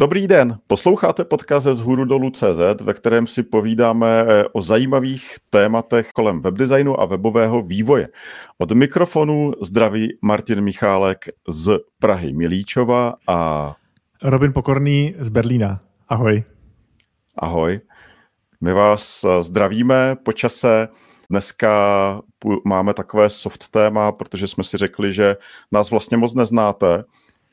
Dobrý den, posloucháte podcast z hůru dolů CZ, ve kterém si povídáme eh, o zajímavých tématech kolem webdesignu a webového vývoje. Od mikrofonu zdraví Martin Michálek z Prahy Milíčova a Robin Pokorný z Berlína. Ahoj. Ahoj. My vás eh, zdravíme po čase. Dneska máme takové soft téma, protože jsme si řekli, že nás vlastně moc neznáte,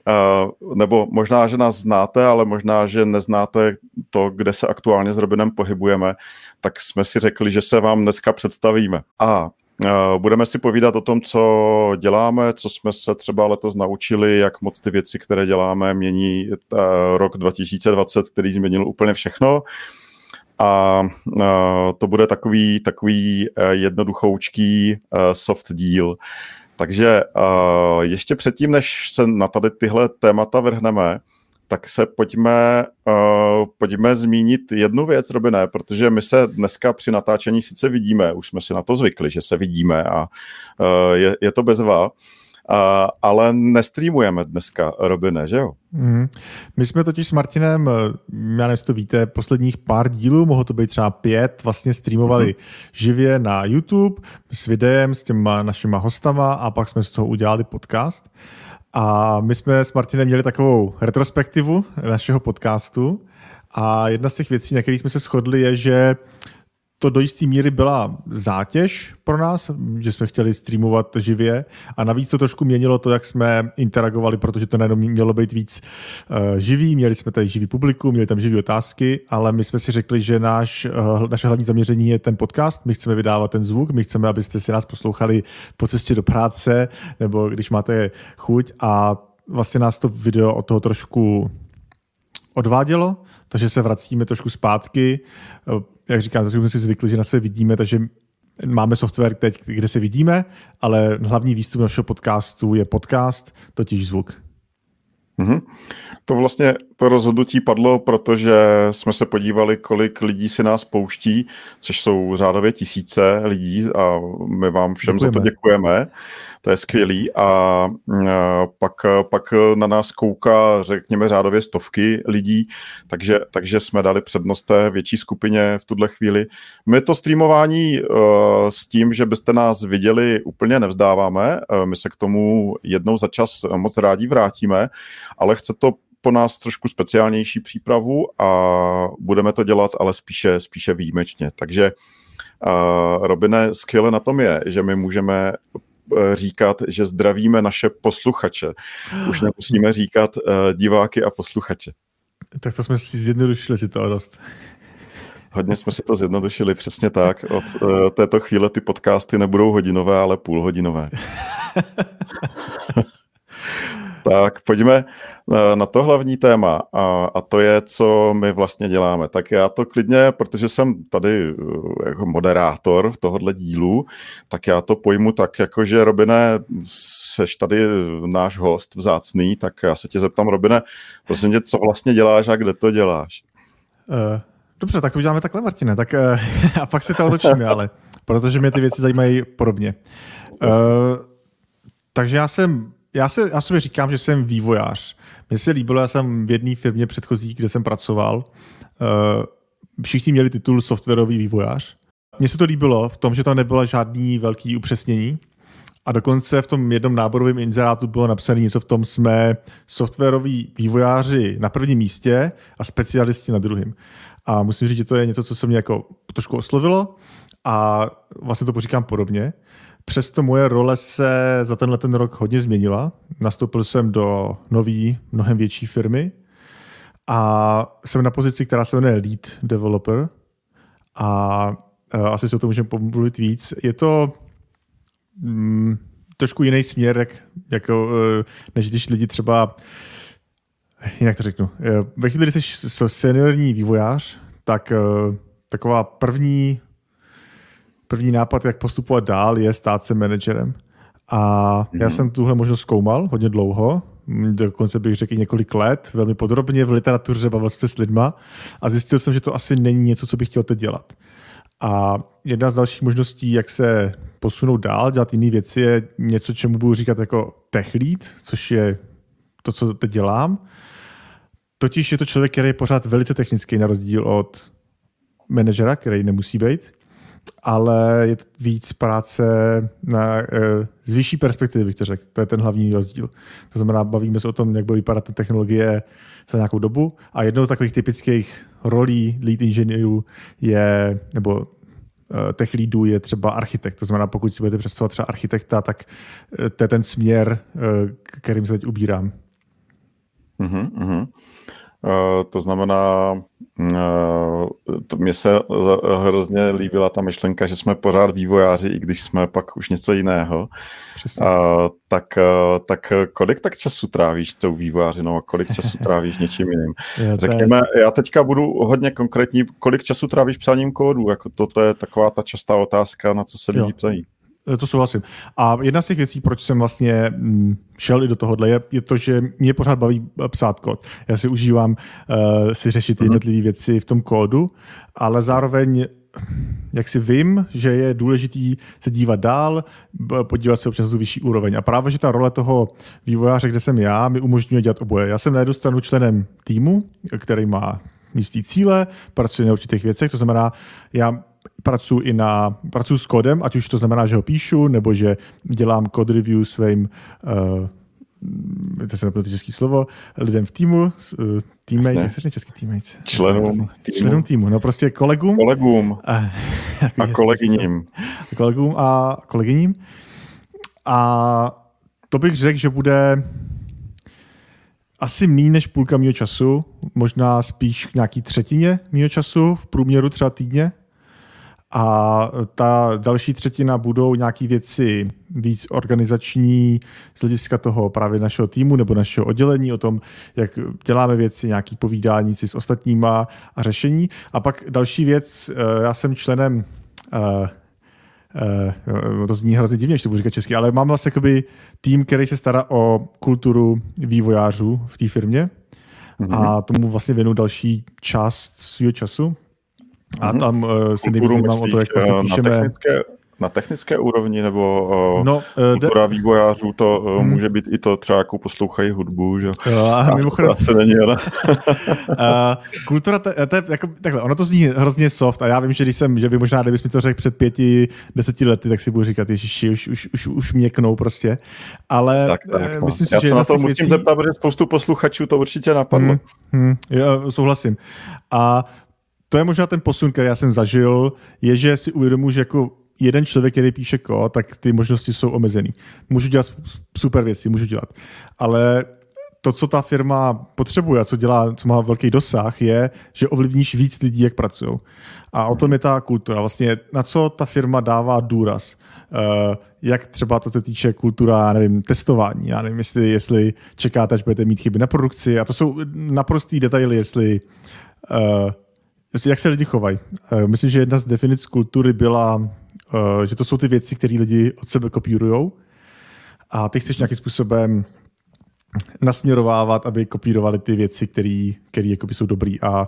Uh, nebo možná, že nás znáte, ale možná, že neznáte to, kde se aktuálně s Robinem pohybujeme, tak jsme si řekli, že se vám dneska představíme. A budeme si povídat o tom, co děláme, co jsme se třeba letos naučili, jak moc ty věci, které děláme, mění uh, rok 2020, který změnil úplně všechno. A to bude takový, takový jednoduchoučký soft deal. Takže ještě předtím, než se na tady tyhle témata vrhneme, tak se pojďme, uh, pojďme zmínit jednu věc, Robine, protože my se dneska při natáčení sice vidíme, už jsme si na to zvykli, že se vidíme a uh, je, je to bezva, Uh, ale nestreamujeme dneska, Robine, že jo? Mm. My jsme totiž s Martinem, já nevím, jestli to víte, posledních pár dílů, mohlo to být třeba pět, vlastně streamovali mm. živě na YouTube s videem, s těma našima hostama a pak jsme z toho udělali podcast. A my jsme s Martinem měli takovou retrospektivu našeho podcastu. A jedna z těch věcí, na kterých jsme se shodli, je, že to do jisté míry byla zátěž pro nás, že jsme chtěli streamovat živě a navíc to trošku měnilo to, jak jsme interagovali, protože to najednou mělo být víc uh, živý, měli jsme tady živý publikum, měli tam živý otázky, ale my jsme si řekli, že náš, uh, naše hlavní zaměření je ten podcast, my chceme vydávat ten zvuk, my chceme, abyste si nás poslouchali po cestě do práce nebo když máte chuť a vlastně nás to video od toho trošku odvádělo, takže se vracíme trošku zpátky. Jak říkám, jsme si zvykli, že na sebe vidíme, takže máme software teď, kde se vidíme, ale hlavní výstup našeho podcastu je podcast, totiž zvuk. Mm-hmm. To vlastně to rozhodnutí padlo, protože jsme se podívali, kolik lidí si nás pouští, což jsou řádově tisíce lidí a my vám všem děkujeme. za to děkujeme to je skvělý a pak, pak na nás kouká, řekněme, řádově stovky lidí, takže, takže jsme dali přednost té větší skupině v tuhle chvíli. My to streamování uh, s tím, že byste nás viděli, úplně nevzdáváme, uh, my se k tomu jednou za čas moc rádi vrátíme, ale chce to po nás trošku speciálnější přípravu a budeme to dělat, ale spíše, spíše výjimečně. Takže uh, Robine, skvěle na tom je, že my můžeme Eh, říkat, že zdravíme naše posluchače. Už nemusíme říkat uh, diváky a posluchače. Tak to jsme si zjednodušili si to dost. Hodně jsme si to zjednodušili, přesně tak. Od uh, této chvíle ty podcasty nebudou hodinové, ale půlhodinové. Tak pojďme eh, na to hlavní téma a, a to je, co my vlastně děláme. Tak já to klidně, protože jsem tady eh, jako moderátor v tohohle dílu, tak já to pojmu tak, jako že Robine, seš tady náš host vzácný, tak já se tě zeptám, Robine, prosím tě, co vlastně děláš a kde to děláš? Uh, dobře, tak to uděláme takhle, Martine, tak, a pak se to otočíme, ale protože mě ty věci zajímají podobně. Uh, takže já jsem já, se, já sobě říkám, že jsem vývojář. Mně se líbilo, já jsem v jedné firmě předchozí, kde jsem pracoval. Uh, všichni měli titul softwarový vývojář. Mně se to líbilo v tom, že tam nebylo žádný velký upřesnění. A dokonce v tom jednom náborovém inzerátu bylo napsané něco v tom, jsme softwaroví vývojáři na prvním místě a specialisti na druhém. A musím říct, že to je něco, co se mě jako trošku oslovilo a vlastně to poříkám podobně. Přesto moje role se za tenhle ten rok hodně změnila. Nastoupil jsem do nové, mnohem větší firmy a jsem na pozici, která se jmenuje Lead Developer a uh, asi se o tom můžeme pomluvit víc. Je to mm, trošku jiný směr, jak, jako, než když lidi třeba jinak to řeknu. Ve chvíli, kdy jsi seniorní vývojář, tak taková první první nápad, jak postupovat dál, je stát se manažerem. A já mhm. jsem tuhle možnost zkoumal hodně dlouho. dokonce bych řekl několik let, velmi podrobně v literatuře, bavil se s lidma a zjistil jsem, že to asi není něco, co bych chtěl teď dělat. A jedna z dalších možností, jak se posunout dál, dělat jiné věci, je něco, čemu budu říkat jako tech lead, což je to, co teď dělám. Totiž je to člověk, který je pořád velice technický, na rozdíl od manažera, který nemusí být, ale je víc práce na, e, z vyšší perspektivy, bych to řekl. To je ten hlavní rozdíl. To znamená, bavíme se o tom, jak bude vypadat ta technologie za nějakou dobu a jednou z takových typických rolí lead inženýrů je, nebo e, tech leadů je třeba architekt. To znamená, pokud si budete představovat třeba architekta, tak e, to je ten směr, kterým se teď ubírám. Uh, to znamená, uh, to mně se hrozně líbila ta myšlenka, že jsme pořád vývojáři, i když jsme pak už něco jiného. Uh, tak, uh, tak kolik tak času trávíš tou vývojářinou a kolik času trávíš něčím jiným? Řekněme, já teďka budu hodně konkrétní, kolik času trávíš psáním kódu? Jako toto je taková ta častá otázka, na co se lidi ptají. Eh, to souhlasím. A jedna z těch věcí, proč jsem vlastně mm, šel i do tohohle, je, je to, že mě pořád baví eh, psát kód. Já si užívám uh, si řešit mhm. jednotlivé věci v tom kódu, ale zároveň jak si vím, že je důležitý se dívat dál, podívat se občas na tu vyšší úroveň. A právě, že ta role toho vývojáře, kde jsem já, mi umožňuje dělat oboje. Já jsem na jednu stranu členem týmu, který má místní cíle, pracuje na určitých věcech, to znamená, já pracuji i na, pracuji s kodem, ať už to znamená, že ho píšu, nebo že dělám code review svým uh, to se to český slovo, lidem v týmu, uh, teammates, jak se český teammates? Členům týmu. Členům týmu, no prostě kolegům. Kolegům. A, a kolegyním. A kolegům a kolegyním. A to bych řekl, že bude asi méně než půlka mého času, možná spíš nějaký třetině mého času, v průměru třeba týdně. A ta další třetina budou nějaké věci víc organizační z hlediska toho právě našeho týmu nebo našeho oddělení, o tom, jak děláme věci, nějaký povídání si s ostatníma a řešení. A pak další věc, eh, já jsem členem Uh, uh, to zní hrozně divně, když to budu říkat česky, ale mám vlastně jakoby tým, který se stará o kulturu vývojářů v té firmě mm-hmm. a tomu vlastně věnu další část svého času. A mhm. tam uh, se nejvíc zajímám o to, jak vlastně píšeme... Na technické, na technické úrovni nebo uh, no, uh, kultura de... vývojářů, to uh, hmm. může být i to třeba, jako poslouchají hudbu, že jo. A mimochodem... To není, ale... uh, kultura, to, to je jako, takhle, ono to zní hrozně soft a já vím, že když jsem, že by možná, kdybys mi to řekl před pěti, deseti lety, tak si budu říkat, ježiši, už, už, už, už měknou prostě. Ale tak, tak, no. myslím si, já že se na to musím věcí... zeptat, protože spoustu posluchačů to určitě napadlo. Hmm, hmm, já souhlasím. A to je možná ten posun, který já jsem zažil, je, že si uvědomuji, že jako jeden člověk, který píše kód, tak ty možnosti jsou omezený. Můžu dělat super věci, můžu dělat. Ale to, co ta firma potřebuje a co dělá, co má velký dosah, je, že ovlivníš víc lidí, jak pracují. A o tom je ta kultura. Vlastně na co ta firma dává důraz. Uh, jak třeba to se týče kultura, já nevím, testování. Já nevím, jestli, jestli čekáte, až budete mít chyby na produkci. A to jsou naprostý detaily, jestli uh, jak se lidi chovají. Eh, myslím, že jedna z definic kultury byla, eh, že to jsou ty věci, které lidi od sebe kopírují a ty chceš nějakým způsobem nasměrovávat, aby kopírovali ty věci, které jsou dobrý. A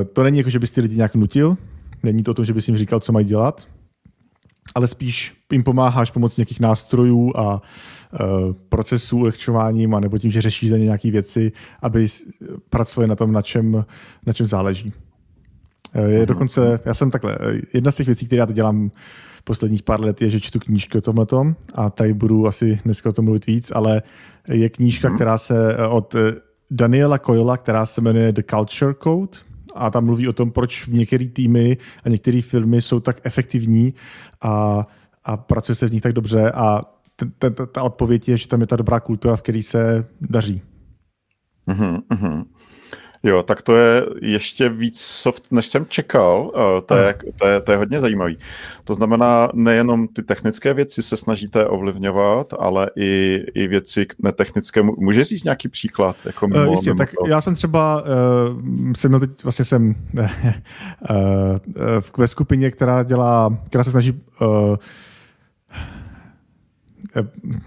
eh, to není jako, že bys ty lidi nějak nutil, není to o tom, že bys jim říkal, co mají dělat, ale spíš jim pomáháš pomocí nějakých nástrojů a procesů ulehčováním nebo tím, že řešíš za ně nějaké věci, aby pracovali na tom, na čem, na čem záleží. Eh, je dokonce, já jsem takhle, eh, jedna z těch věcí, které já teď dělám posledních pár let, je, že čtu knížky o tomhle a tady budu asi dneska o tom mluvit víc, ale je knížka, hmm. která se eh, od Daniela Coyla, která se jmenuje The Culture Code a tam mluví o tom, proč některé týmy a některé filmy jsou tak efektivní a, a pracuje se v nich tak dobře a ten, ten, ta odpověď je, že tam je ta dobrá kultura, v které se daří. Mm-hmm. Jo, tak to je ještě víc soft, než jsem čekal. To je, to je, to je hodně zajímavý. To znamená, nejenom ty technické věci se snažíte ovlivňovat, ale i, i věci netechnické. Můžeš říct nějaký příklad? Jako mimo, uh, jistě, mimo tak to? já jsem třeba, uh, jsem měl teď, vlastně jsem uh, uh, ve skupině, která dělá, která se snaží uh,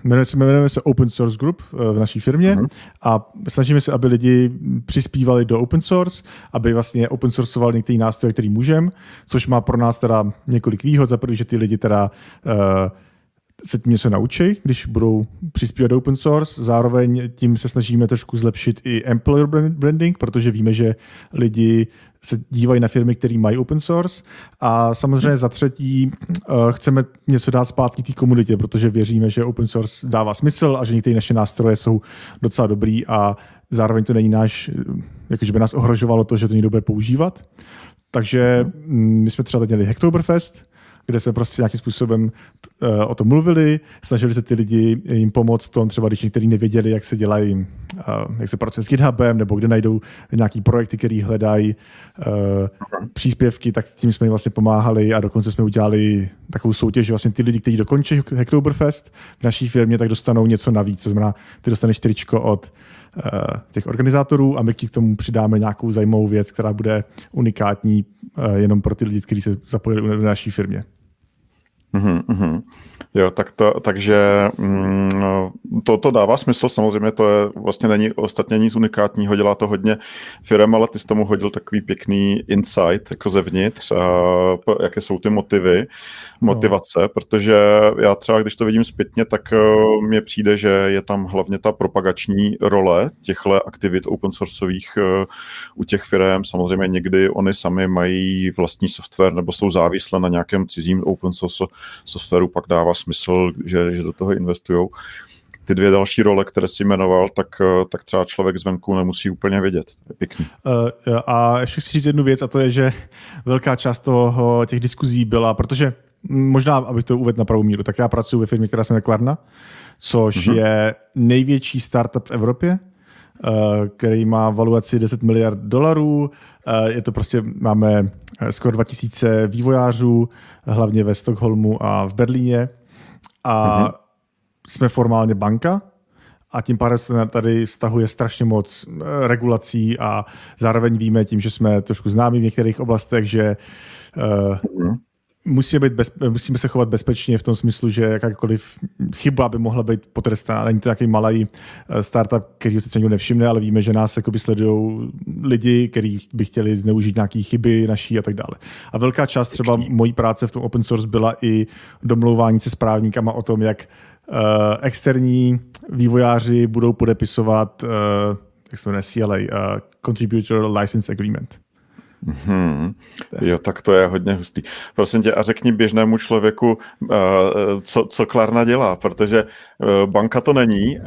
jmenujeme se, jmenujeme se Open Source Group v naší firmě uh-huh. a snažíme se, aby lidi přispívali do open source, aby vlastně open sourceovali některý nástroje, který můžeme, což má pro nás teda několik výhod. Za prvé, že ty lidi teda uh, se tím něco naučí, když budou přispívat do open source. Zároveň tím se snažíme trošku zlepšit i employer branding, protože víme, že lidi se dívají na firmy, které mají open source. A samozřejmě za třetí uh, chceme něco dát zpátky té komunitě, protože věříme, že open source dává smysl a že některé naše nástroje jsou docela dobrý a zároveň to není náš, jakože by nás ohrožovalo to, že to někdo bude používat. Takže mm, my jsme třeba teď měli Hacktoberfest, kde jsme prostě nějakým způsobem uh, o tom mluvili, snažili se ty lidi jim pomoct tom, třeba když někteří nevěděli, jak se dělají, uh, jak se pracuje s GitHubem, nebo kde najdou nějaký projekty, který hledají uh, příspěvky, tak tím jsme jim vlastně pomáhali a dokonce jsme udělali takovou soutěž, že vlastně ty lidi, kteří dokončí Hacktoberfest v naší firmě, tak dostanou něco navíc. To znamená, ty dostaneš tričko od těch organizátorů a my k tomu přidáme nějakou zajímavou věc, která bude unikátní jenom pro ty lidi, kteří se zapojili v naší firmě. Mm-hmm. Jo, tak to, takže mm, to, to dává smysl, samozřejmě to je, vlastně není ostatně nic unikátního, dělá to hodně firm, ale ty jsi tomu hodil takový pěkný insight jako zevnitř, a jaké jsou ty motivy, motivace, no. protože já třeba, když to vidím zpětně, tak uh, mně přijde, že je tam hlavně ta propagační role těchto aktivit open sourceových uh, u těch firm. Samozřejmě někdy oni sami mají vlastní software nebo jsou závislé na nějakém cizím open source softwaru, pak dává smysl, že, že do toho investují. Ty dvě další role, které jsi jmenoval, tak, eh, tak třeba člověk zvenku nemusí úplně vědět. Je pěkný. Uh, a ještě chci říct jednu věc, a to je, že velká část toho, těch diskuzí byla, protože možná, abych to uvedl na pravou míru, tak já pracuji ve firmě, která se jmenuje Klarna, což mm-hmm. je největší startup v Evropě, eh, který má valuaci 10 miliard dolarů. Je to prostě, máme skoro 2000 vývojářů, hlavně ve Stockholmu a v Berlíně. A mm-hmm. jsme formálně banka, a tím pádem se tady vztahuje strašně moc eh, regulací a zároveň víme tím, že jsme trošku známí v některých oblastech, že uh, musíme, být bez, musíme se chovat bezpečně v tom smyslu, že jakákoliv chyba by mohla být potrestána. Není to nějaký malý eh, startup, který se nikdo nevšimne, ale víme, že nás sledují lidi, kteří by chtěli zneužít nějaké chyby naší a tak dále. A velká část třeba mojí práce v tom open source byla i domlouvání se správníkama o tom, jak uh, externí vývojáři budou podepisovat uh, jak se to jmenuje, CLA, uh, Contributor License Agreement. Hmm. Jo, tak to je hodně hustý. Prosím tě, a řekni běžnému člověku, uh, co, co Klarna dělá, protože uh, banka to není.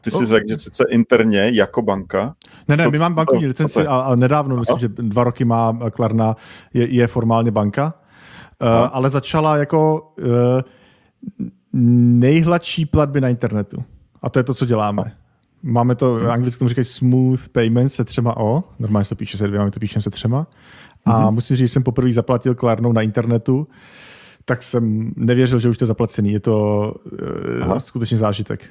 Ty jsi řekl, že sice interně jako banka. Ne, ne, co, my máme bankovní licenci a, a nedávno, myslím, že dva roky má Klarna, je, je formálně banka, uh, ale začala jako nejhladší platby na internetu. A to je to, co děláme. A. Máme to, v anglicky tomu říkají smooth payment se třema O, normálně se to píše se dvěma, my to píšeme se třema. A mm-hmm. musím říct, že jsem poprvé zaplatil Klarnou na internetu, tak jsem nevěřil, že už to je zaplacený. Je to uh, skutečně zážitek.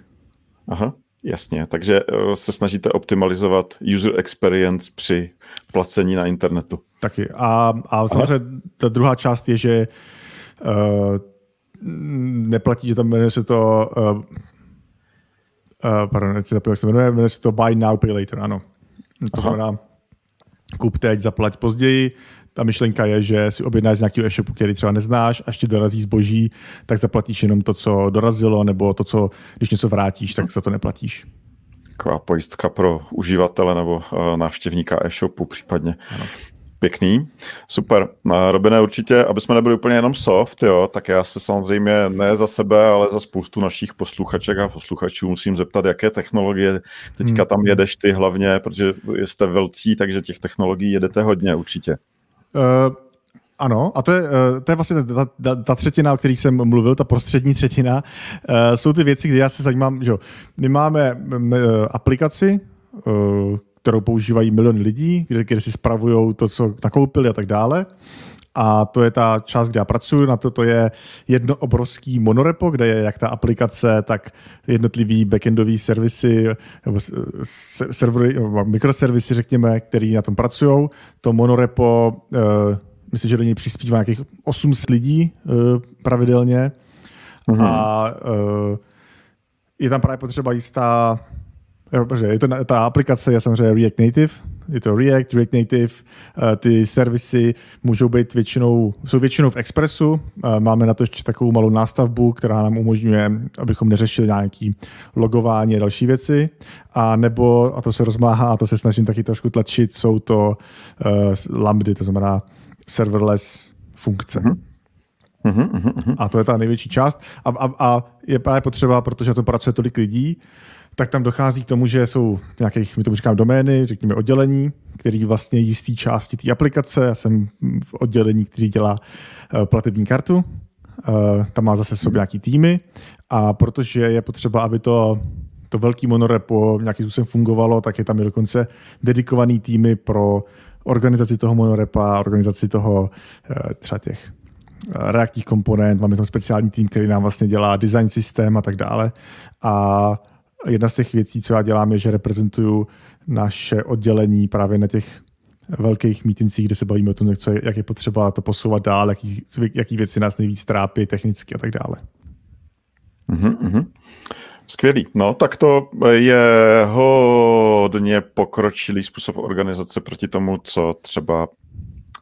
Aha, jasně. Takže uh, se snažíte optimalizovat user experience při placení na internetu. Taky. A, a samozřejmě ta druhá část je, že uh, neplatí, že tam jmenuje se to uh, Uh, pardon, se zapomněl, jak se jmenuje, jmenuje se to Buy Now, Pay Later, ano. To Aha. znamená, kup teď, zaplať později. Ta myšlenka je, že si objednáš z nějakého e-shopu, který třeba neznáš, a ještě dorazí zboží, tak zaplatíš jenom to, co dorazilo, nebo to, co, když něco vrátíš, tak za to neplatíš. Taková pojistka pro uživatele nebo uh, návštěvníka e-shopu případně. Ano. Pěkný, super. Robine, určitě, aby jsme nebyli úplně jenom soft, jo, tak já se samozřejmě ne za sebe, ale za spoustu našich posluchaček a posluchačů musím zeptat, jaké technologie teďka hmm. tam jedeš ty hlavně, protože jste velcí, takže těch technologií jedete hodně určitě. Uh, ano, a to je, eh, to je vlastně ta, ta, ta třetina, o kterých jsem mluvil, ta prostřední třetina. Uh, jsou ty věci, kde já se zajímám, že my máme aplikaci, kterou používají miliony lidí, kde, kde si spravují to, co nakoupili a tak dále. A to je ta část, kde já pracuji. Na to, to je jedno obrovský monorepo, kde je jak ta aplikace, tak jednotlivý backendový servisy, nebo servery, mikroservisy, řekněme, který na tom pracují. To monorepo, uh, myslím, že do něj přispívá nějakých 800 lidí uh, pravidelně. Mm-hmm. A uh, je tam právě potřeba jistá je to, ta aplikace je samozřejmě React Native, je to React, React Native, eh, ty servisy můžou být většinou, jsou většinou v Expressu, eh, máme na to ještě takovou malou nástavbu, která nám umožňuje, abychom neřešili nějaký logování a další věci, a nebo, a to se rozmáhá, a to se snažím taky trošku tlačit, jsou to uh, lambdy, to znamená serverless funkce. Mm-hmm. Mm-hmm. A to je ta největší část. A, a, a je právě potřeba, protože na tom pracuje tolik lidí, tak tam dochází k tomu, že jsou nějakých, my tomu říkám, domény, řekněme oddělení, který vlastně jistý části té aplikace. Já jsem v oddělení, který dělá uh, platební kartu. Uh, tam má zase sobě nějaký týmy a protože je potřeba, aby to to velký monorepo nějakým způsobem fungovalo, tak je tam i dokonce dedikovaný týmy pro organizaci toho monorepa, organizaci toho uh, třeba těch reaktivních komponent, máme tam speciální tým, který nám vlastně dělá design systém a tak dále. A jedna z těch věcí, co já dělám, je, že reprezentuju naše oddělení právě na těch velkých mítincích, kde se bavíme o tom, co je, jak je potřeba to posouvat dál, jaký, jaký věci nás nejvíc trápí technicky a tak dále. Mm-hmm. Skvělý. No, tak to je hodně pokročilý způsob organizace proti tomu, co třeba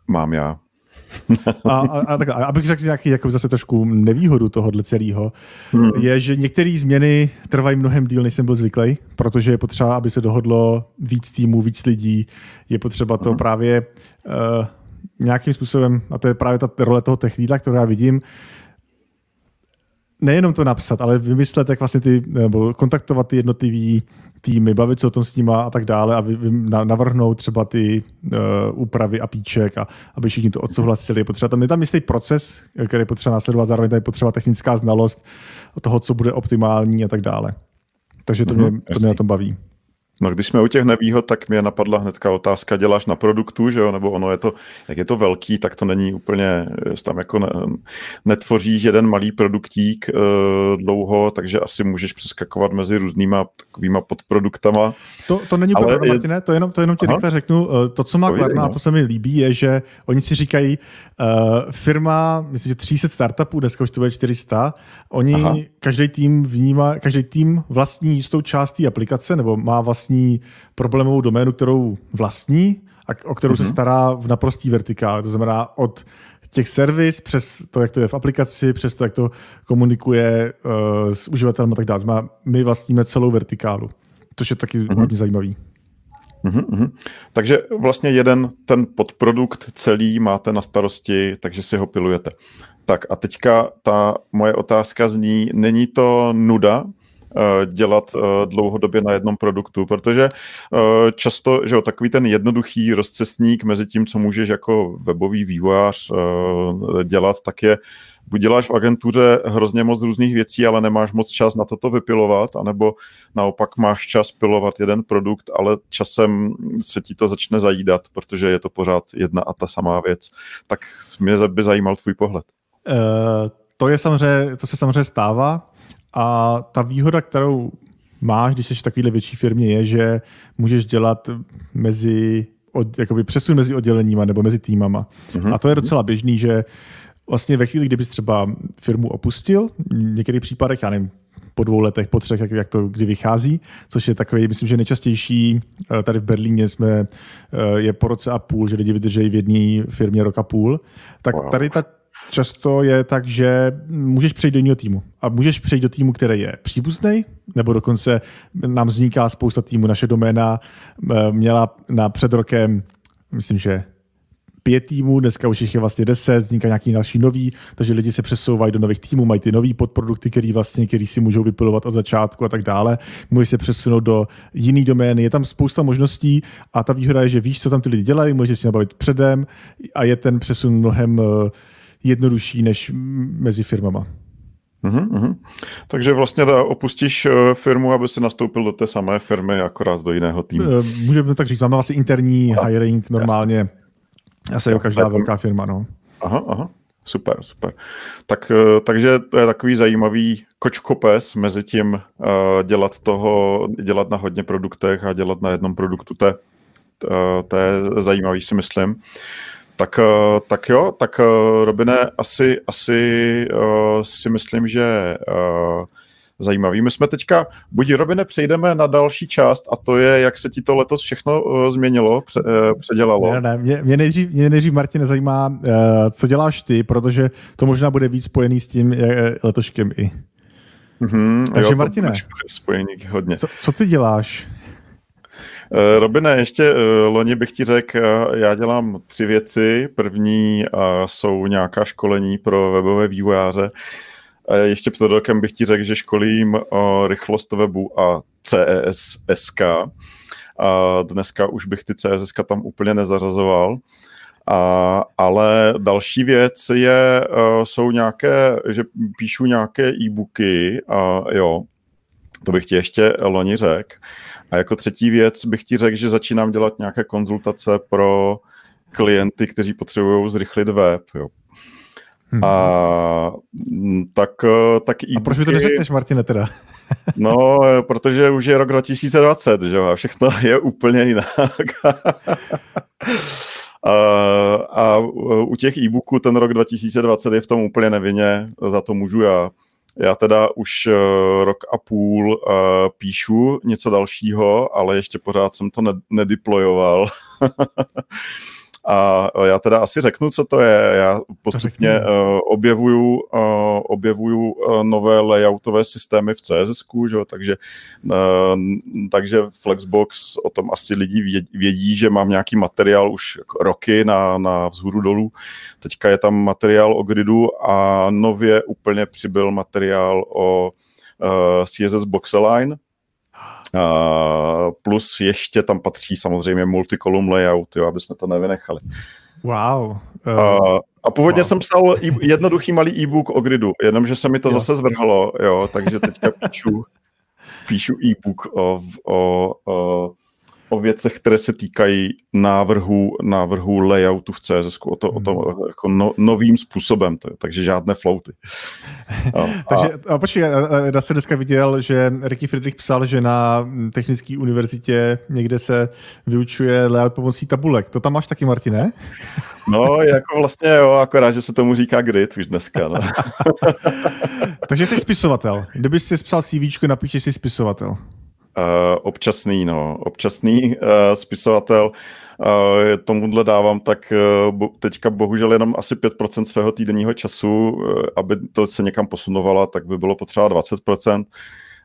mám já. A, a, a tak, abych řekl nějaký jako zase trošku nevýhodu tohohle celého, hmm. je, že některé změny trvají mnohem díl, než jsem byl zvyklý, protože je potřeba, aby se dohodlo víc týmů, víc lidí, je potřeba to hmm. právě uh, nějakým způsobem, a to je právě ta role toho techníka, kterou já vidím, nejenom to napsat, ale vymyslet, jak vlastně ty, nebo kontaktovat ty jednotlivý týmy, bavit se o tom s nima a tak dále a navrhnout třeba ty uh, úpravy a píček a aby všichni to odsouhlasili. Je potřeba tam, je tam jistý proces, který je potřeba následovat, zároveň tady je potřeba technická znalost toho, co bude optimální a tak dále. Takže to, mě, to mě na tom baví. No když jsme u těch nevýhod, tak mě napadla hnedka otázka, děláš na produktu, že jo, nebo ono je to, jak je to velký, tak to není úplně, tam jako ne, netvoříš jeden malý produktík e, dlouho, takže asi můžeš přeskakovat mezi různýma takovýma podproduktama. To, to není pravda, je... Martine, to jenom, to jenom ti rychle řeknu. Eh, to, co má Klarna, a no. to se mi líbí, je, že oni si říkají, uh, firma, myslím, že 300 startupů, dneska už to bude 400, oni, Aha. každý tým vnímá, každý tým vlastní jistou část té aplikace, nebo má vlastní vlastní problémovou doménu, kterou vlastní a o kterou mm-hmm. se mhm. stará v naprostý vertikále. To znamená od těch servis přes to, jak to je v aplikaci, přes to, jak to komunikuje uh, s uživatelem a tak dále. Znamená, my vlastníme celou vertikálu, což je taky mm-hmm. hodně zajímavý. Mm-hmm. Takže vlastně jeden ten podprodukt celý máte na starosti, takže si ho pilujete. Tak a teďka ta moje otázka zní, není to nuda, dělat eh, dlouhodobě na jednom produktu, protože eh, často, že jo, takový ten jednoduchý rozcestník mezi tím, co můžeš jako webový vývojář dělat, tak je buď děláš v agentuře hrozně moc různých věcí, ale nemáš moc čas na toto vypilovat, anebo naopak máš čas pilovat jeden produkt, ale časem se ti to začne zajídat, protože je to pořád jedna a ta samá věc. Tak mě by zajímal tvůj pohled. Uh, to je samozřejmě, to se samozřejmě stává. A ta výhoda, kterou máš, když jsi v takovéhle větší firmě, je, že můžeš dělat mezi, od, jakoby přesun mezi odděleníma nebo mezi týmama. Mm-hmm. A to je docela běžný, že vlastně ve chvíli, kdybys třeba firmu opustil, v některých případech, já nevím, po dvou letech, po třech, jak, jak to kdy vychází, což je takový, myslím, že nejčastější, eh, tady v Berlíně jsme, eh, je po roce a půl, že lidi vydrží v jedné firmě rok a půl, tak tady ta často je tak, že můžeš přejít do jiného týmu. A můžeš přejít do týmu, který je příbuzný, nebo dokonce nám vzniká spousta týmů. Naše doména eh, měla na před rokem, myslím, že pět týmů, dneska už jich je vlastně deset, vzniká nějaký další nový, takže lidi se přesouvají do nových týmů, mají ty nový podprodukty, který vlastně, který si můžou vypilovat od začátku a tak dále. Můžeš se přesunout do jiný domény, je tam spousta možností a ta výhoda je, že víš, co tam ty lidi dělají, můžeš si nabavit předem a je ten přesun mnohem uh, jednodušší než mezi firmama. Uhum, uhum. Takže vlastně da, opustíš eh, firmu, aby si nastoupil do té samé firmy, akorát do jiného týmu. Eh, můžeme tak říct, máme vlastně interní no, hiring normálně, asi jako každá velká firma. No. Aha, aha. Super, super. Tak, eh, takže to je takový zajímavý kočkopes mezi tím uh, dělat toho, dělat na hodně produktech a dělat na jednom produktu, to, to, to je zajímavý si myslím. Tak, eh, tak jo, tak eh, Robine, asi, asi uh, si myslím, že uh, zajímavý. My jsme teďka, buď Robine, přejdeme na další část a to je, jak se ti to letos všechno uh, změnilo, pře, uh, předělalo. Ne, ne, mě, mě, nejdřív, mě nejdřív, Martin, zajímá, uh, co děláš ty, protože to možná bude víc spojený s tím uh, letoškem i. Mm-hmm, Takže jo, Martine, spojení hodně. Co, co ty děláš? Uh, Robine, ještě uh, loni bych ti řekl, já dělám tři věci. První jsou nějaká školení pro webové vývojáře. Ještě před rokem bych ti řekl, že školím rychlost webu a CES SK. A dneska už bych ty CSS tam úplně nezařazoval. A, ale další věc je, uh, jsou nějaké, že píšu nějaké e-booky, a jo, to bych ti ještě loni řekl. A jako třetí věc bych ti řekl, že začínám dělat nějaké konzultace pro klienty, kteří potřebují zrychlit web. Jo. Hmm. A tak, tak e A proč mi to neřekneš, Martine, teda? no, protože už je rok 2020, že jo, a všechno je úplně jinak. a, a u těch e-booků ten rok 2020 je v tom úplně nevinně, za to můžu já. Já teda už uh, rok a půl uh, píšu něco dalšího, ale ještě pořád jsem to nedeployoval. A já teda asi řeknu, co to je. Já postupně uh, objevuju, uh, objevuju uh, nové layoutové systémy v CSS, že? takže, uh, takže Flexbox o tom asi lidi vědí, že mám nějaký materiál už roky na, na vzhůru dolů. Teďka je tam materiál o gridu a nově úplně přibyl materiál o uh, CSS Boxeline, plus ještě tam patří samozřejmě multicolumn layout, jo, aby jsme to nevynechali. Wow. Uh, uh, a původně wow. jsem psal e- jednoduchý malý e-book o gridu, jenomže se mi to jo. zase zvrhlo, jo, takže teďka píšu, píšu e-book o, o, o o věcech, které se týkají návrhu, návrhu layoutu v CSS, o to, o to hmm. jako no, novým způsobem, to, takže žádné floaty. A, takže, a počkej, já jsem dneska viděl, že Ricky Friedrich psal, že na Technické univerzitě někde se vyučuje layout pomocí tabulek. To tam máš taky, Martine? No, jako vlastně jo, akorát, že se tomu říká grid už dneska. No. takže jsi spisovatel. Kdyby jsi psal CV, napíšeš si spisovatel. Uh, občasný, no, občasný uh, spisovatel. Uh, tomuhle dávám tak uh, bo, teďka bohužel jenom asi 5% svého týdenního času, uh, aby to se někam posunovalo, tak by bylo potřeba 20%.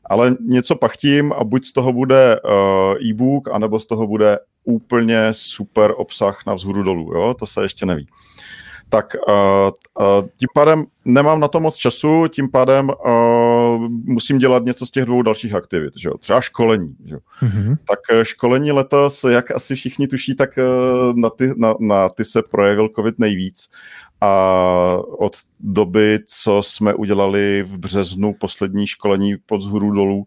Ale něco pachtím a buď z toho bude uh, e-book, anebo z toho bude úplně super obsah na vzhůru dolů, jo? to se ještě neví. Tak uh, uh, tím pádem nemám na to moc času, tím pádem uh, musím dělat něco z těch dvou dalších aktivit, že jo? třeba školení. Že jo? Mm-hmm. Tak školení letos, jak asi všichni tuší, tak uh, na, ty, na, na ty se projevil COVID nejvíc. A od doby, co jsme udělali v březnu poslední školení pod zhůru dolů,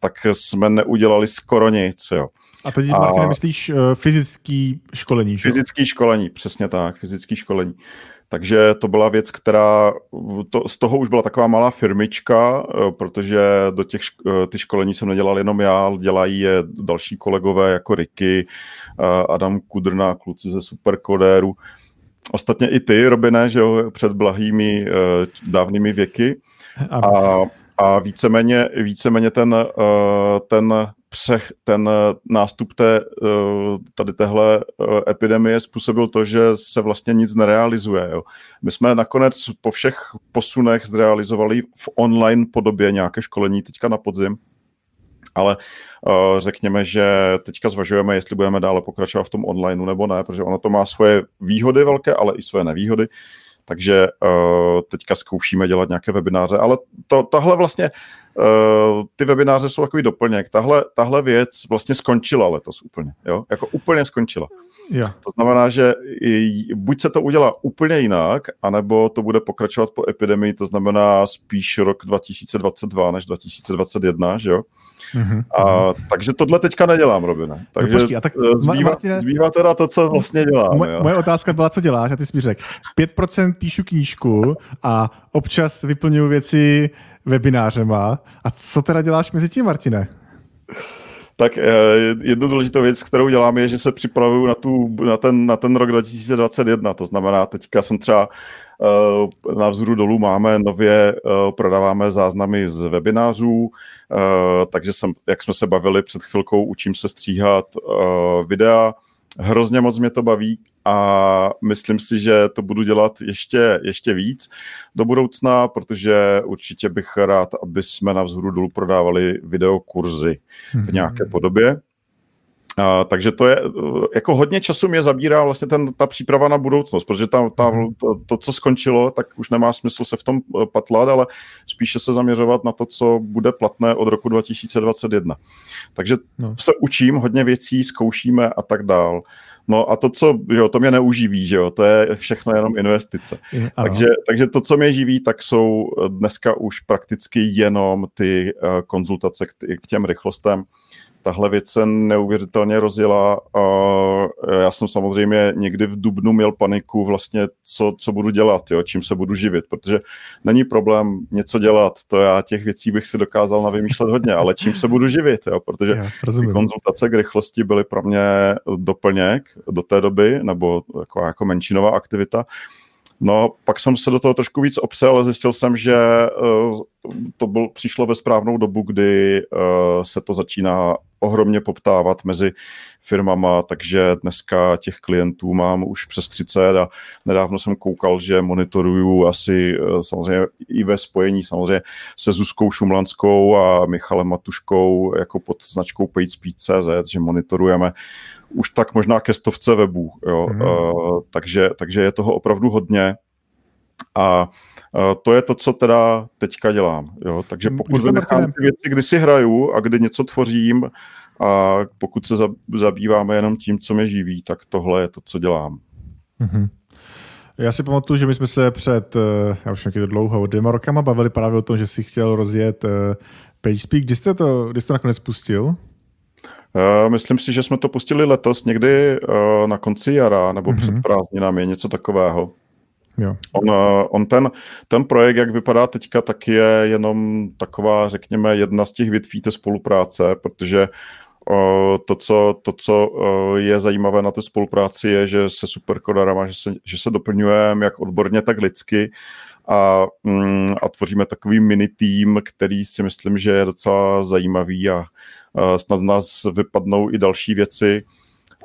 tak jsme neudělali skoro nic. Jo. A teď, Marky, nemyslíš uh, fyzický školení, že? Fyzický školení, přesně tak, fyzický školení. Takže to byla věc, která, to, z toho už byla taková malá firmička, uh, protože do těch uh, ty školení jsem nedělal jenom já, dělají je další kolegové jako Ricky, Adam Kudrna, kluci ze Superkodéru. Ostatně i ty, Robine, že jo, před blahými dávnými věky. A, a víceméně, víceméně ten, ten přech, ten eh, nástup té, eh, tady téhle eh, epidemie způsobil to, že se vlastně nic nerealizuje. Jo. My jsme nakonec po všech posunech zrealizovali v online podobě nějaké školení teďka na podzim, ale řekněme, že teďka zvažujeme, jestli budeme dále pokračovat v tom online nebo ne, protože ono to má svoje výhody velké, ale i své nevýhody. Takže teďka zkoušíme dělat nějaké webináře, ale to, tahle vlastně Uh, ty webináře jsou takový doplněk. Tahle, tahle věc vlastně skončila letos úplně, jo? Jako úplně skončila. Jo. To znamená, že buď se to udělá úplně jinak, anebo to bude pokračovat po epidemii, to znamená spíš rok 2022 než 2021, že jo? Mm-hmm. A, takže tohle teďka nedělám, Robine. No takže no počkej, a tak, eh, zbývá, Martine, zbývá teda to, co vlastně dělám. Moje, moje otázka byla, co děláš a ty jsi mi řekl, 5% píšu knížku a občas vyplňuju věci webinářema. A co teda děláš mezi tím, Martine? Tak eh, jednu důležitou věc, kterou dělám, je, že se připravuju na, tu, na, ten, na ten rok 2021. To znamená, teďka jsem třeba na vzoru dolů máme nově, prodáváme záznamy z webinářů, takže jsem, jak jsme se bavili před chvilkou, učím se stříhat videa, hrozně moc mě to baví a myslím si, že to budu dělat ještě, ještě víc do budoucna, protože určitě bych rád, aby jsme na vzhůru dolů prodávali videokurzy v mhm. nějaké podobě. A, takže to je, jako hodně času mě zabírá vlastně ten, ta příprava na budoucnost, protože ta, ta, mhm. to, to, co skončilo, tak už nemá smysl se v tom eh, patlat, ale spíše se zaměřovat na to, co bude platné od roku 2021. Takže no. se učím, hodně věcí zkoušíme a tak dál. No a to, co, jo, to mě neuživí, že jo, to je všechno jenom investice. takže, takže to, co mě živí, tak jsou dneska už prakticky jenom ty uh, konzultace k, k těm rychlostem tahle věc se neuvěřitelně rozjela a já jsem samozřejmě někdy v Dubnu měl paniku vlastně, co, co budu dělat, jo, čím se budu živit, protože není problém něco dělat, to já těch věcí bych si dokázal navymýšlet hodně, ale čím se budu živit, jo, protože ty konzultace k rychlosti byly pro mě doplněk do té doby, nebo jako, jako menšinová aktivita, No, pak jsem se do toho trošku víc opřel, ale zjistil jsem, že uh, to byl, přišlo ve správnou dobu, kdy uh, se to začíná ohromně poptávat mezi firmama, takže dneska těch klientů mám už přes 30 a nedávno jsem koukal, že monitoruju asi uh, samozřejmě i ve spojení samozřejmě se Zuzkou Šumlanskou a Michalem Matuškou jako pod značkou PageSpeed.cz, že monitorujeme už tak možná ke stovce webů, jo. Mm. Uh, takže, takže je toho opravdu hodně a uh, to je to, co teda teďka dělám, jo. Takže pokud vynechám ty věci, kdy si hraju a kdy něco tvořím a pokud se zabýváme jenom tím, co mě živí, tak tohle je to, co dělám. Mm-hmm. Já si pamatuju, že my jsme se před, eh, já už nějaký to dlouho, dvěma rokama bavili právě o tom, že si chtěl rozjet PageSpeak. Kdy jste to, kdy jste to nakonec spustil? Uh, myslím si, že jsme to pustili letos někdy uh, na konci jara nebo mm-hmm. před prázdninami, něco takového. Jo. On, uh, on ten, ten projekt, jak vypadá teďka, tak je jenom taková, řekněme, jedna z těch větví té spolupráce, protože uh, to, co, to, co uh, je zajímavé na té spolupráci, je, že se superkodarama, že se, že se doplňujeme jak odborně, tak lidsky a, mm, a tvoříme takový mini tým, který si myslím, že je docela zajímavý a snad nás vypadnou i další věci.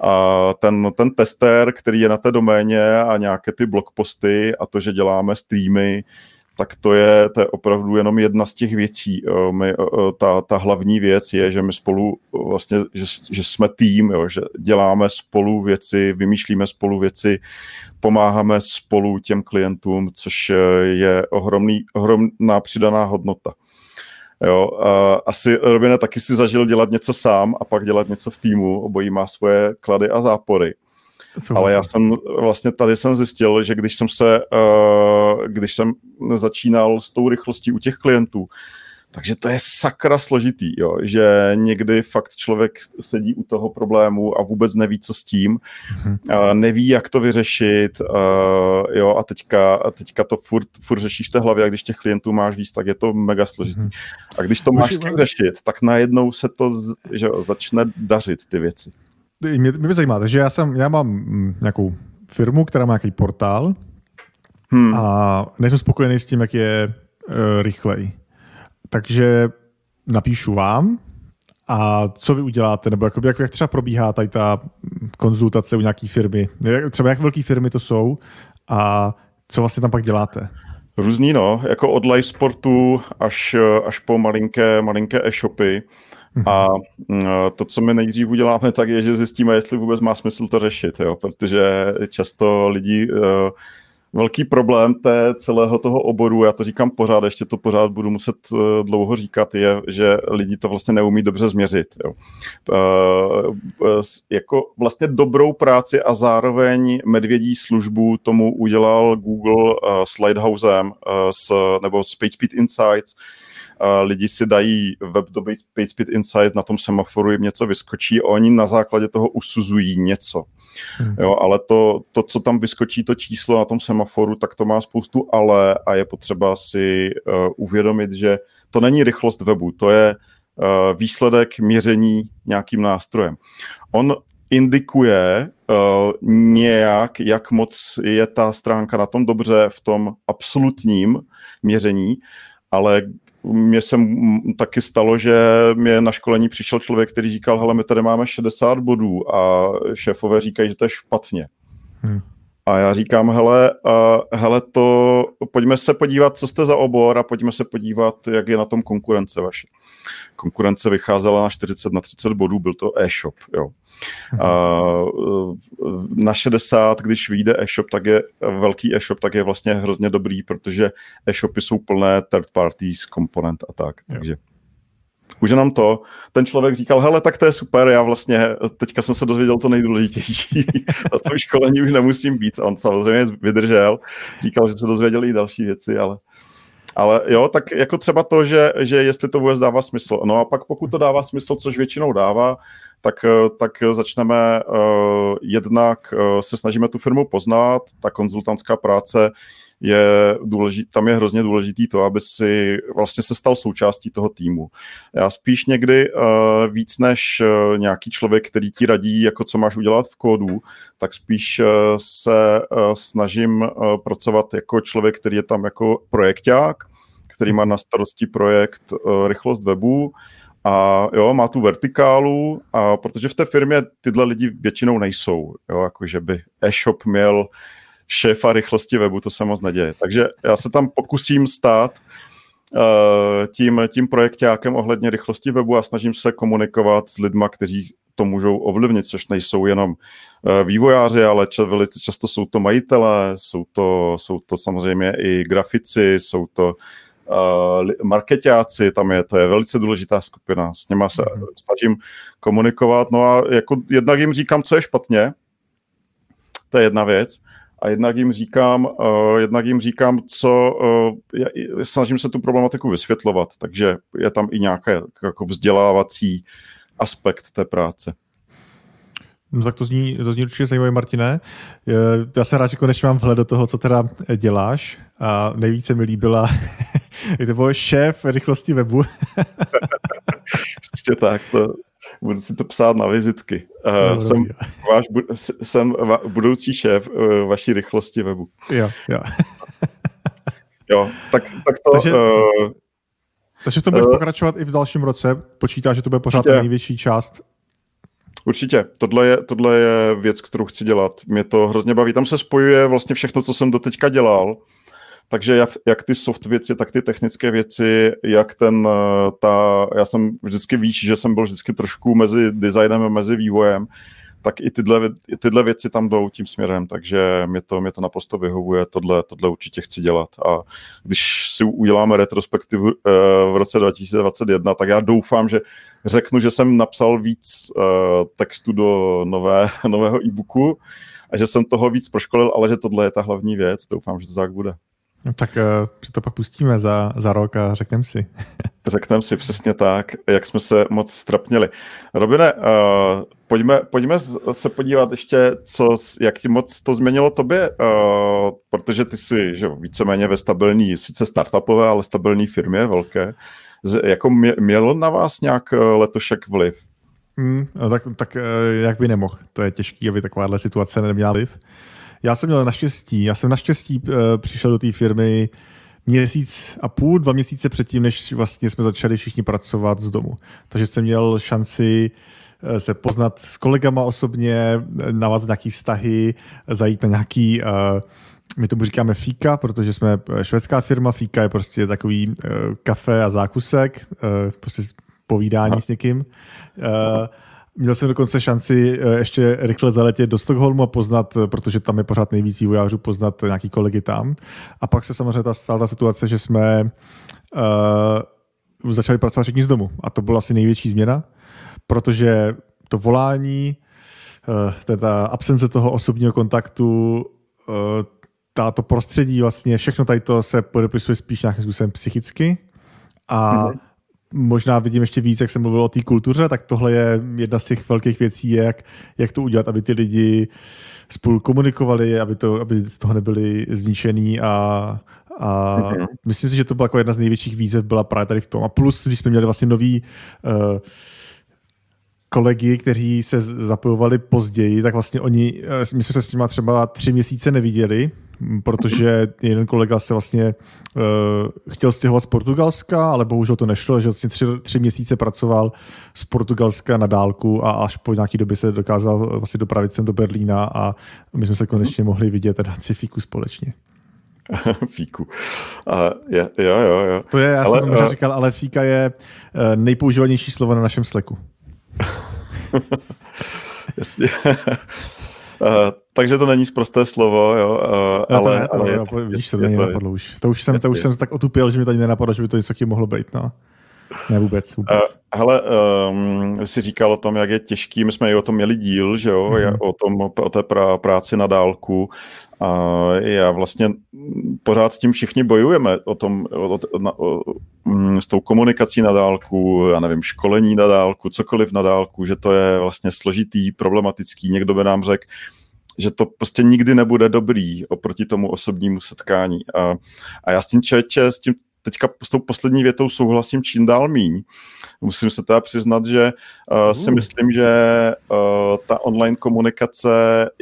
A ten, ten tester, který je na té doméně a nějaké ty blogposty a to, že děláme streamy, tak to je, to je opravdu jenom jedna z těch věcí. My, ta, ta hlavní věc je, že my spolu vlastně, že, že jsme tým, jo, že děláme spolu věci, vymýšlíme spolu věci, pomáháme spolu těm klientům, což je ohromný, ohromná přidaná hodnota. Jo, a asi Robina taky si zažil dělat něco sám a pak dělat něco v týmu. Obojí má svoje klady a zápory. Co Ale já jsem vlastně tady jsem zjistil, že když jsem se, uh, když jsem začínal s tou rychlostí u těch klientů, takže to je sakra složitý, jo, že někdy fakt člověk sedí u toho problému a vůbec neví, co s tím, mm-hmm. neví, jak to vyřešit, jo, a teďka, a teďka to furt, furt řešíš v té hlavě a když těch klientů máš víc, tak je to mega složitý. Mm-hmm. A když to máš s kým řešit, tak najednou se to že začne dařit ty věci. Mě, mě by zajímá, že já, jsem, já mám mm, nějakou firmu, která má nějaký portál hmm. a nejsem spokojený s tím, jak je uh, rychlej takže napíšu vám a co vy uděláte, nebo jakoby, jak, jak třeba probíhá tady ta konzultace u nějaké firmy, třeba jak velké firmy to jsou a co vlastně tam pak děláte? Různý, no, jako od live sportu až, až po malinké, malinké e-shopy. A mm, to, co my nejdřív uděláme, tak je, že zjistíme, jestli vůbec má smysl to řešit, jo? protože často lidi uh, velký problém té celého toho oboru, já to říkám pořád, ještě to pořád budu muset uh, dlouho říkat, je, že lidi to vlastně neumí dobře změřit. Jo. Uh, uh, jako vlastně dobrou práci a zároveň medvědí službu tomu udělal Google s Lighthousem s, nebo s PageSpeed Insights, lidi si dají web do PageSpeed Insight, na tom semaforu jim něco vyskočí a oni na základě toho usuzují něco. Hmm. Jo, ale to, to, co tam vyskočí, to číslo na tom semaforu, tak to má spoustu ale a je potřeba si uh, uvědomit, že to není rychlost webu, to je uh, výsledek měření nějakým nástrojem. On indikuje uh, nějak, jak moc je ta stránka na tom dobře v tom absolutním měření, ale mně se taky stalo, že mě na školení přišel člověk, který říkal, hele, my tady máme 60 bodů a šéfové říkají, že to je špatně. Hmm. A já říkám, hele, uh, hele, to pojďme se podívat, co jste za obor a pojďme se podívat, jak je na tom konkurence vaše. Konkurence vycházela na 40 na 30 bodů, byl to e-shop, jo. Uh, na 60, když vyjde e-shop, tak je velký e-shop, tak je vlastně hrozně dobrý, protože e-shopy jsou plné third parties komponent a tak, jo. Už jenom to, ten člověk říkal, hele, tak to je super, já vlastně teďka jsem se dozvěděl to nejdůležitější, na tom školení už nemusím být. On samozřejmě vydržel, říkal, že se dozvěděl i další věci, ale ale jo, tak jako třeba to, že, že jestli to vůbec dává smysl. No a pak pokud to dává smysl, což většinou dává, tak, tak začneme uh, jednak, uh, se snažíme tu firmu poznat, ta konzultantská práce je důležitý, tam je hrozně důležitý to, aby si vlastně se stal součástí toho týmu. Já spíš někdy uh, víc než uh, nějaký člověk, který ti radí, jako co máš udělat v kódu, tak spíš uh, se uh, snažím uh, pracovat jako člověk, který je tam jako projekták, který má na starosti projekt uh, rychlost webu, a jo, má tu vertikálu, a protože v té firmě tyhle lidi většinou nejsou, jo, jako že by e-shop měl šéfa rychlosti webu, to se moc neděje. Takže já se tam pokusím stát uh, tím, tím projektákem ohledně rychlosti webu a snažím se komunikovat s lidma, kteří to můžou ovlivnit, což nejsou jenom uh, vývojáři, ale velice často jsou to majitelé, jsou to, jsou to samozřejmě i grafici, jsou to uh, marketáci, tam je, to je velice důležitá skupina, s něma se mm-hmm. snažím komunikovat, no a jako jednak jim říkám, co je špatně, to je jedna věc, a jednak jim říkám, uh, jednak jim říkám, co, uh, já, snažím se tu problematiku vysvětlovat, takže je tam i nějaký jako vzdělávací aspekt té práce. No tak to zní, to zní určitě zajímavé, Martine. Já jsem rád, že konečně mám vhled do toho, co teda děláš. A nejvíce mi líbila, jak to bylo šéf rychlosti webu. Přesně tak, to, budu si to psát na vizitky. Uh, no, jsem, váš, jsem budoucí šéf uh, vaší rychlosti webu. Jo, jo. jo, tak, tak to... Takže, uh, takže v tom budeš uh, pokračovat i v dalším roce? Počítá, že to bude pořád ta největší část? Určitě. Tohle je, tohle je věc, kterou chci dělat. Mě to hrozně baví. Tam se spojuje vlastně všechno, co jsem doteďka dělal takže jak, jak ty soft věci, tak ty technické věci, jak ten, eh, ta, já jsem vždycky víš, že jsem byl vždycky trošku mezi designem a mezi vývojem, tak i tyhle, tyhle věci tam jdou tím směrem, takže mě to, mě to naprosto vyhovuje, tohle, tohle určitě chci dělat. A když si uděláme retrospektivu eh, v roce 2021, tak já doufám, že řeknu, že jsem napsal víc eh, textu do nové, nového e-booku a že jsem toho víc proškolil, ale že tohle je ta hlavní věc. Doufám, že to tak bude. No, tak uh, to pak pustíme za, za rok a řekneme si. řekneme si přesně tak, jak jsme se moc strapnili. Robine, uh, pojďme, pojďme se podívat ještě, co, jak ti moc to změnilo tobě, uh, protože ty jsi že, víceméně ve stabilní, sice startupové, ale stabilní firmě velké. Z, jako mě, mělo na vás nějak letošek vliv? Hmm, no tak, tak jak by nemohl. To je těžké, aby takováhle situace neměla vliv. Já jsem měl naštěstí, já jsem naštěstí uh, přišel do té firmy měsíc a půl, dva měsíce předtím, než vlastně jsme začali všichni pracovat z domu. Takže jsem měl šanci uh, se poznat s kolegama osobně, navázat nějaký vztahy, zajít na nějaký uh, my tomu říkáme fíka, protože jsme švédská firma. Fíka je prostě takový uh, kafe a zákusek, uh, prostě povídání no. s někým. Uh, Měl jsem dokonce šanci eh, ještě rychle zaletět do Stockholmu a poznat, eh, protože tam je pořád nejvíc vývojářů, poznat nějaký kolegy tam. A pak se samozřejmě ta, stala ta situace, že jsme uh, začali pracovat všichni z domu. A to byla asi největší změna, protože to volání, uh, ta absence toho osobního kontaktu, uh, to prostředí, vlastně všechno tady to se podepisuje spíš nějakým způsobem psychicky. A mm-hmm možná vidím ještě víc, jak jsem mluvil o té kultuře, tak tohle je jedna z těch velkých věcí, jak, jak to udělat, aby ty lidi spolu komunikovali, aby, to, aby z toho nebyli zničený a, a mm-hmm. myslím si, že to byla jako jedna z největších výzev byla právě tady v tom. A plus, když jsme měli vlastně nový uh, kolegy, kteří se zapojovali později, tak vlastně oni, eh, my jsme se s nimi třeba tři měsíce neviděli, protože jeden kolega se vlastně uh, chtěl stěhovat z Portugalska, ale bohužel to nešlo, že vlastně tři, tři měsíce pracoval z Portugalska na dálku a až po nějaký době se dokázal vlastně dopravit sem do Berlína a my jsme se konečně mohli vidět a dát si fíku společně. Fíku. Uh, je, jo, jo, jo. To je, já ale, jsem to možná uh, říkal, ale fíka je uh, nejpoužívanější slovo na našem sleku. Jasně. Uh, takže to není zprosté slovo, jo, uh, ale, to ne, to, ale jo, je, víš, to, to není napadlo už. To už jsem, to už jsem tak otupil, že mi tady nenapadlo, že by to něco tím mohlo být, no. Ne, vůbec, vůbec. Uh, hele, um, jsi říkal o tom, jak je těžký, my jsme i o tom měli díl, že jo, mm-hmm. o, tom, o té prá, práci na dálku a já vlastně pořád s tím všichni bojujeme o tom, o, o, na, o, mm, s tou komunikací na dálku, já nevím, školení na dálku, cokoliv na dálku, že to je vlastně složitý, problematický, někdo by nám řekl, že to prostě nikdy nebude dobrý oproti tomu osobnímu setkání. A, a já s tím čeče, s tím teďka s tou poslední větou souhlasím čím dál míň. Musím se teda přiznat, že uh, si myslím, že uh, ta online komunikace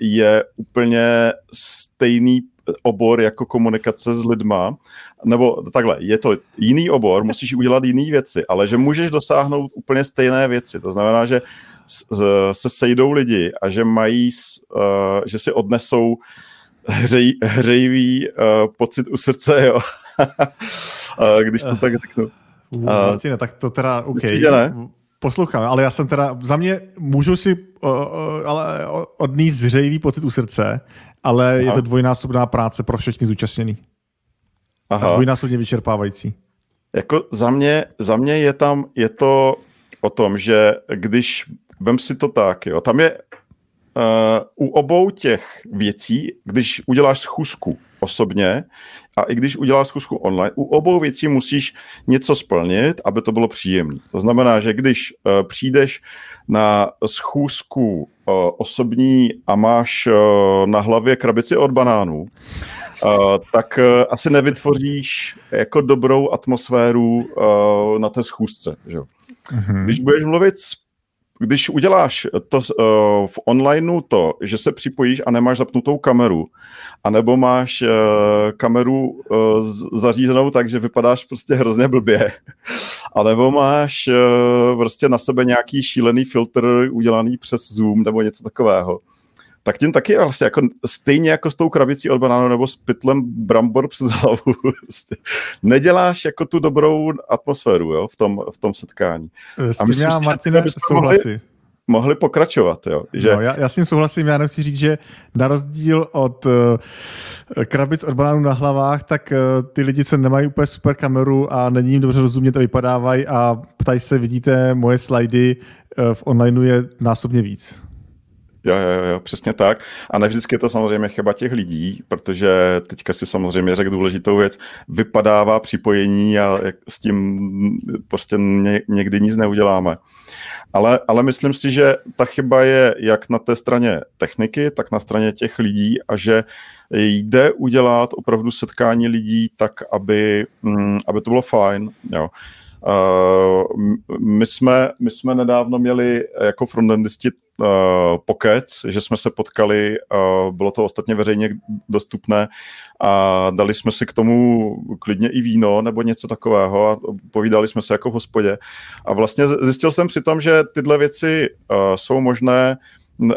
je úplně stejný obor jako komunikace s lidma, nebo takhle, je to jiný obor, musíš udělat jiné věci, ale že můžeš dosáhnout úplně stejné věci. To znamená, že se sejdou lidi a že mají, uh, že si odnesou hřej, hřejivý uh, pocit u srdce, jo. když to tak řeknu. Uh, Martine, tak to teda, OK. ne? Poslouchám, ale já jsem teda, za mě můžu si uh, uh, ale odníst zřejivý pocit u srdce, ale Aha. je to dvojnásobná práce pro všechny zúčastněný. Aha. A dvojnásobně vyčerpávající. Jako za mě, za mě je tam, je to o tom, že když, vem si to tak, jo, tam je uh, u obou těch věcí, když uděláš schůzku osobně a i když uděláš schůzku online, u obou věcí musíš něco splnit, aby to bylo příjemné. To znamená, že když uh, přijdeš na schůzku uh, osobní a máš uh, na hlavě krabici od banánů, uh, tak uh, asi nevytvoříš jako dobrou atmosféru uh, na té schůzce. Že? Mm-hmm. Když budeš mluvit s když uděláš to uh, v onlineu to, že se připojíš a nemáš zapnutou kameru, anebo máš uh, kameru uh, zařízenou tak, že vypadáš prostě hrozně blbě, anebo máš uh, prostě na sebe nějaký šílený filtr udělaný přes Zoom nebo něco takového, tak tím taky vlastně jako stejně jako s tou krabicí od banánu nebo s pytlem brambor přes hlavu. Prostě neděláš jako tu dobrou atmosféru jo, v, tom, v tom setkání. S tím já, Martine, souhlasí. Mohli, mohli pokračovat. Jo, že... no, já, já s tím souhlasím, já nechci říct, že na rozdíl od uh, krabic od banánů na hlavách, tak uh, ty lidi, co nemají úplně super kameru a není jim dobře rozumět, to vypadávají a ptají se, vidíte moje slajdy, uh, v onlineu je násobně víc. Jo, jo, jo, přesně tak. A ne vždycky je to samozřejmě chyba těch lidí, protože teďka si samozřejmě řekl důležitou věc, vypadává připojení a s tím prostě někdy nic neuděláme. Ale, ale myslím si, že ta chyba je jak na té straně techniky, tak na straně těch lidí a že jde udělat opravdu setkání lidí tak, aby, mm, aby to bylo fajn. Jo. Uh, my, jsme, my jsme nedávno měli jako frontendisti uh, pokec, že jsme se potkali, uh, bylo to ostatně veřejně dostupné a dali jsme si k tomu klidně i víno nebo něco takového a povídali jsme se jako v hospodě. A vlastně zjistil jsem přitom, že tyhle věci uh, jsou možné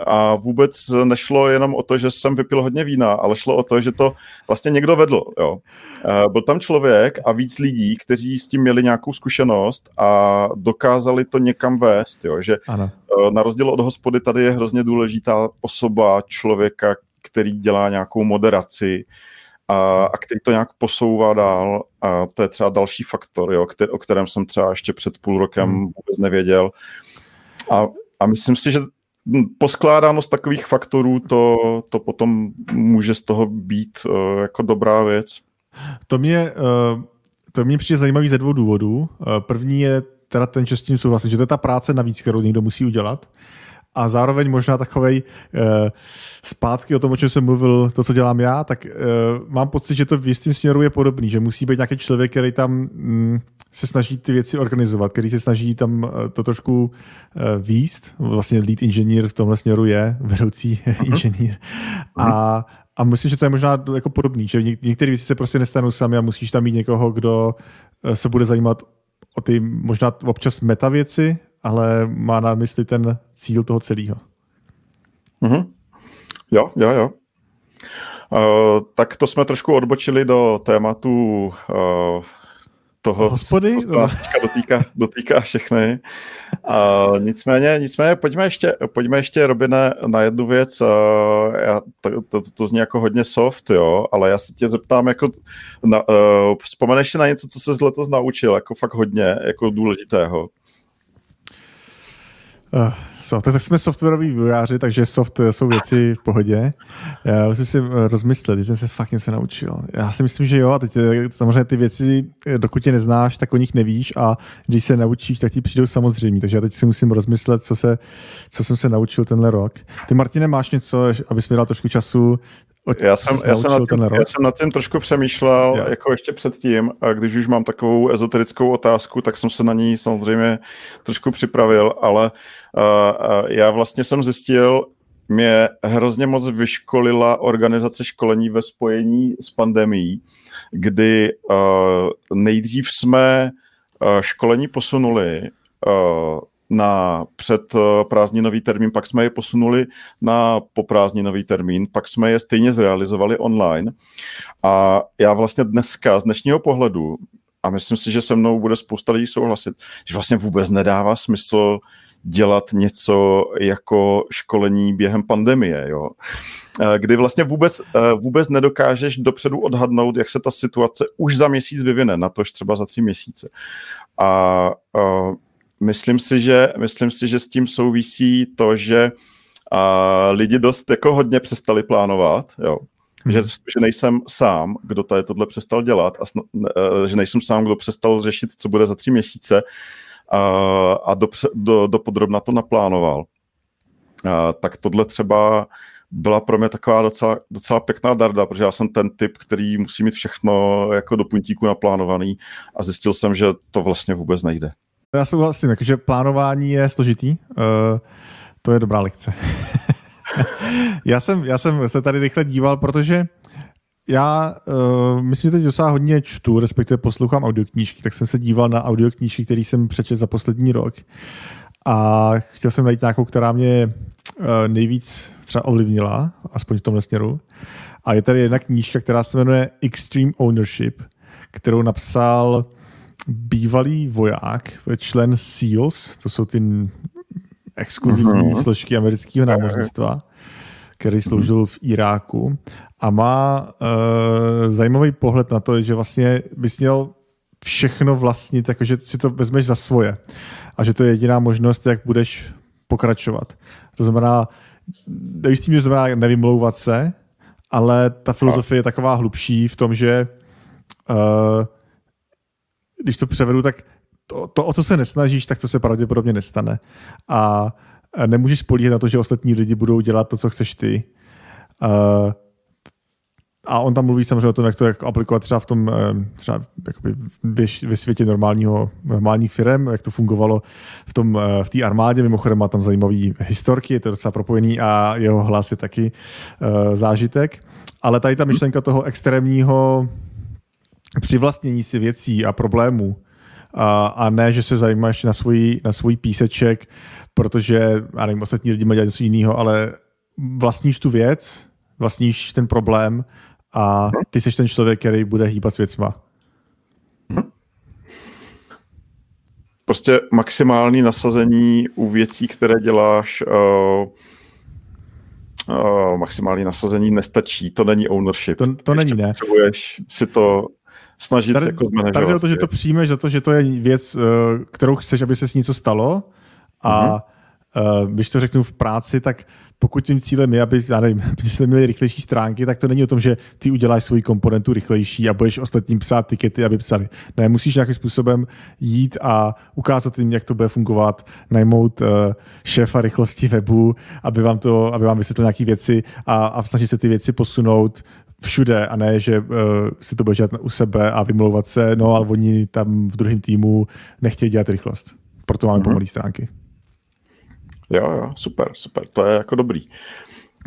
a vůbec nešlo jenom o to, že jsem vypil hodně vína, ale šlo o to, že to vlastně někdo vedl. Jo. Byl tam člověk a víc lidí, kteří s tím měli nějakou zkušenost a dokázali to někam vést. Jo. Že ano. E, na rozdíl od hospody tady je hrozně důležitá osoba člověka, který dělá nějakou moderaci, a, a který to nějak posouvá dál. A to je třeba další faktor, jo, který, o kterém jsem třeba ještě před půl rokem hmm. vůbec nevěděl. A, a myslím si, že poskládánost takových faktorů, to, to potom může z toho být uh, jako dobrá věc. To mě, uh, to mě přijde zajímavý ze dvou důvodů. Uh, první je teda ten, že s tím souhlasím, že to je ta práce navíc, kterou někdo musí udělat. A zároveň možná takovej uh, zpátky o tom, o čem jsem mluvil, to, co dělám já, tak uh, mám pocit, že to v jistém směru je podobný, že musí být nějaký člověk, který tam mm, se snaží ty věci organizovat, který se snaží tam uh, to trošku uh, výst. Vlastně lead inženýr v tomhle směru je vedoucí uh-huh. inženýr. Uh-huh. A, a myslím, že to je možná jako podobný, že některé věci se prostě nestanou sami a musíš tam mít někoho, kdo se bude zajímat o ty možná občas meta věci, ale má na mysli ten cíl toho celého. Mm-hmm. Jo, jo, jo. Uh, tak to jsme trošku odbočili do tématu uh, toho, Hospody? co se teďka dotýká, dotýká všechny. Uh, nicméně, nicméně pojďme ještě, pojďme ještě Robine, na jednu věc. Uh, já, to, to, to zní jako hodně soft, jo, ale já se tě zeptám, jako, na, uh, vzpomeneš si na něco, co se letos naučil, jako fakt hodně, jako důležitého? Uh, soft, tak jsme softwaroví vývojáři, takže soft jsou věci v pohodě. Já musím si rozmyslet, když jsem se fakt něco naučil. Já si myslím, že jo, a teď samozřejmě ty věci, dokud je neznáš, tak o nich nevíš a když se naučíš, tak ti přijdou samozřejmě. Takže já teď si musím rozmyslet, co, se, co jsem se naučil tenhle rok. Ty, Martine, máš něco, abys mi dal trošku času já jsem, já, jsem nad tím, já jsem nad tím trošku přemýšlel, yeah. jako ještě předtím, a když už mám takovou ezoterickou otázku, tak jsem se na ní samozřejmě trošku připravil, ale uh, uh, já vlastně jsem zjistil, mě hrozně moc vyškolila organizace školení ve spojení s pandemí, kdy uh, nejdřív jsme uh, školení posunuli uh, na před eh, termín, pak jsme je posunuli na poprázdninový termín, pak jsme je stejně zrealizovali online. A já vlastně dneska z dnešního pohledu, a myslím si, že se mnou bude spousta lidí souhlasit, že vlastně vůbec nedává smysl dělat něco jako školení během pandemie, jo? Eh, kdy vlastně vůbec, eh, vůbec nedokážeš dopředu odhadnout, jak se ta situace už za měsíc vyvine, na tož třeba za tři měsíce. A myslím si, že, myslím si, že s tím souvisí to, že a lidi dost jako hodně přestali plánovat, jo. Hmm. Že, že nejsem sám, kdo tady tohle přestal dělat a sn- že nejsem sám, kdo přestal řešit, co bude za tři měsíce a, a do, do, do podrobna to naplánoval. A, tak tohle třeba byla pro mě taková docela, docela pěkná darda, protože já jsem ten typ, který musí mít všechno jako do puntíku naplánovaný a zjistil jsem, že to vlastně vůbec nejde. Já souhlasím, jakože plánování je složitý. Uh, to je dobrá lekce. já, jsem, já jsem se tady rychle díval, protože já uh, myslím, že teď docela hodně čtu, respektive poslouchám audioknížky, tak jsem se díval na audioknížky, které jsem přečetl za poslední rok. A chtěl jsem najít nějakou, která mě uh, nejvíc třeba ovlivnila, aspoň v tomhle směru. A je tady jedna knížka, která se jmenuje Extreme Ownership, kterou napsal bývalý voják, člen SEALs, to jsou ty exkluzivní uh-huh. složky amerického námořnictva, který sloužil v Iráku a má uh, zajímavý pohled na to, že vlastně bys měl všechno vlastnit, takže si to vezmeš za svoje a že to je jediná možnost, jak budeš pokračovat. To znamená, tím, znamená nevymlouvat se, ale ta filozofie je taková hlubší v tom, že uh, když to převedu, tak to, to, o co se nesnažíš, tak to se pravděpodobně nestane. A nemůžeš spolíhat na to, že ostatní lidi budou dělat to, co chceš ty. A on tam mluví samozřejmě o tom, jak to jak aplikovat třeba v tom třeba ve světě normálního, normálních firm, jak to fungovalo v tom v té armádě. Mimochodem má tam zajímavý historky, je to docela propojený a jeho hlas je taky uh, zážitek. Ale tady ta myšlenka toho extrémního přivlastnění si věcí a problémů a, a ne, že se zajímáš na svůj, na svůj píseček, protože, já nevím, ostatní lidi mají něco jiného, ale vlastníš tu věc, vlastníš ten problém a ty jsi ten člověk, který bude hýbat s věcma. Prostě maximální nasazení u věcí, které děláš, uh, uh, maximální nasazení nestačí, to není ownership. To, to není, ne. Potřebuješ si to snažit tady, jako zmanéžovat. Tady jde o to, že to přijmeš za to, že to je věc, eh, kterou chceš, aby se s něco stalo a, Uh, když to řeknu v práci, tak pokud tím cílem je, aby, já nevím, aby jsme měli rychlejší stránky, tak to není o tom, že ty uděláš svoji komponentu rychlejší a budeš ostatním psát tikety, aby psali. Ne, musíš nějakým způsobem jít a ukázat jim, jak to bude fungovat, najmout uh, šéfa rychlosti webu, aby vám, to, aby vám vysvětlil nějaké věci a, a snažit se ty věci posunout všude a ne, že uh, si to bude dělat u sebe a vymlouvat se, no ale oni tam v druhém týmu nechtějí dělat rychlost. Proto máme mm-hmm. pomalé stránky. Jo, jo, super, super, to je jako dobrý.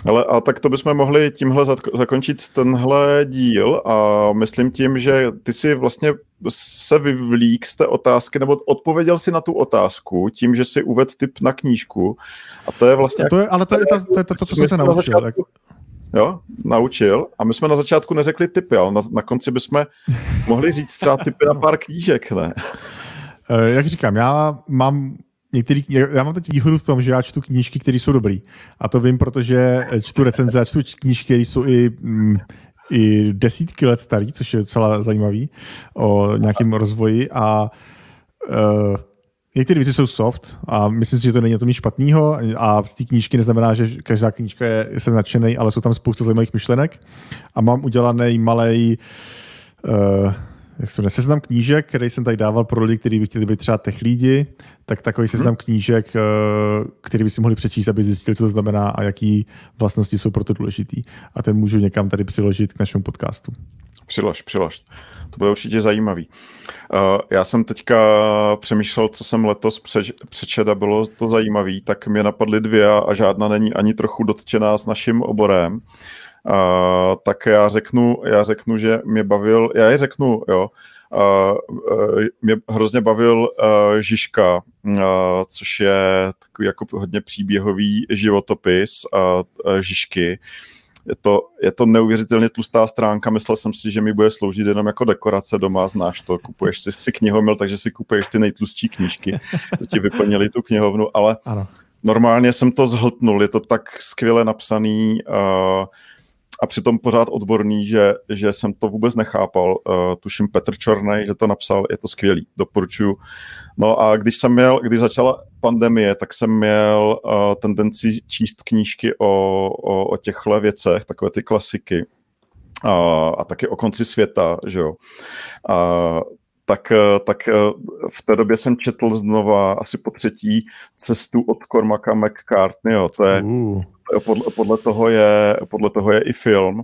Ale a tak to bychom mohli tímhle zakončit tenhle díl a myslím tím, že ty si vlastně se vyvlík z té otázky, nebo odpověděl si na tu otázku tím, že si uvedl tip na knížku a to je vlastně... To je, ale to je, to, to, je to, to co jsem se naučil. Začátku, jo, naučil a my jsme na začátku neřekli typy, ale na, na konci bychom mohli říct třeba typy na pár knížek, ne? Eh, jak říkám, já mám některý, já mám teď výhodu v tom, že já čtu knížky, které jsou dobré. A to vím, protože čtu recenze a čtu knížky, které jsou i, mm, i desítky let starý, což je docela zajímavý o nějakém rozvoji a uh, Některé věci jsou soft a myslím si, že to není to nic špatného a z té knížky neznamená, že každá knížka je, jsem nadšený, ale jsou tam spousta zajímavých myšlenek. A mám udělaný malý uh, jak se seznam knížek, který jsem tady dával pro lidi, kteří by chtěli být třeba tech lidi, tak takový seznam hmm. knížek, eh, který by si mohli přečíst, aby zjistili, co to znamená a jaký vlastnosti jsou pro to důležitý. A ten můžu někam tady přiložit k našemu podcastu. Přilož, přilož. To bude určitě zajímavý. Uh, já jsem teďka přemýšlel, co jsem letos přeč, přečet a bylo to zajímavý, tak mě napadly dvě a žádná není ani trochu dotčená s naším oborem. Uh, tak já řeknu, já řeknu, že mě bavil, já je řeknu, jo, uh, uh, mě hrozně bavil uh, Žižka, uh, což je takový jako hodně příběhový životopis uh, Žižky. Je to, je to neuvěřitelně tlustá stránka, myslel jsem si, že mi bude sloužit jenom jako dekorace doma, znáš to, kupuješ si, si knihomil, takže si kupuješ ty nejtlustší knížky, to ti vyplnili tu knihovnu, ale ano. normálně jsem to zhltnul, je to tak skvěle napsaný, uh, a přitom pořád odborný, že, že jsem to vůbec nechápal. Uh, tuším Petr Čornej, že to napsal, je to skvělý, doporučuju. No a když jsem měl, když začala pandemie, tak jsem měl uh, tendenci číst knížky o, o, o těchto věcech, takové ty klasiky. A, a taky o konci světa, že jo. A, tak, tak v té době jsem četl znova asi po třetí cestu od Cormaca McCartneyho. To je, uh podle, podle, toho je, podle toho je i film.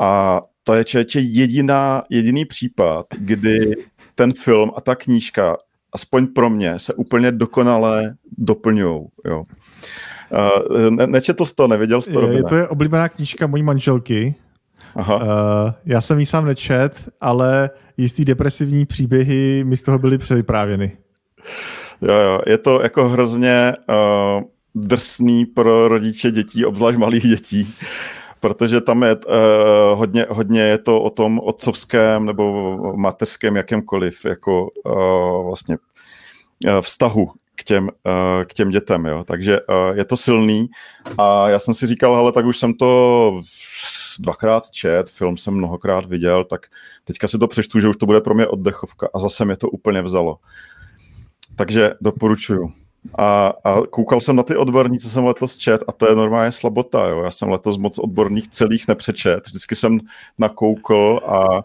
A to je čeče jediná, jediný případ, kdy ten film a ta knížka, aspoň pro mě, se úplně dokonale doplňují. Jo. Uh, ne, nečetl jsi to, nevěděl jsi to? Je, to je oblíbená knížka mojí manželky. Aha. Uh, já jsem ji sám nečet, ale jistý depresivní příběhy mi z toho byly převyprávěny. Jo, jo, je to jako hrozně uh, drsný pro rodiče dětí, obzvlášť malých dětí, protože tam je uh, hodně, hodně je to o tom otcovském nebo mateřském jakémkoliv jako uh, vlastně uh, vztahu k těm, uh, k těm dětem, jo. Takže uh, je to silný a já jsem si říkal, ale tak už jsem to dvakrát čet, film jsem mnohokrát viděl, tak teďka si to přečtu, že už to bude pro mě oddechovka a zase mě to úplně vzalo. Takže doporučuju. A, a koukal jsem na ty odborní, co jsem letos čet a to je normálně slabota. Jo. Já jsem letos moc odborných celých nepřečet. Vždycky jsem nakoukl a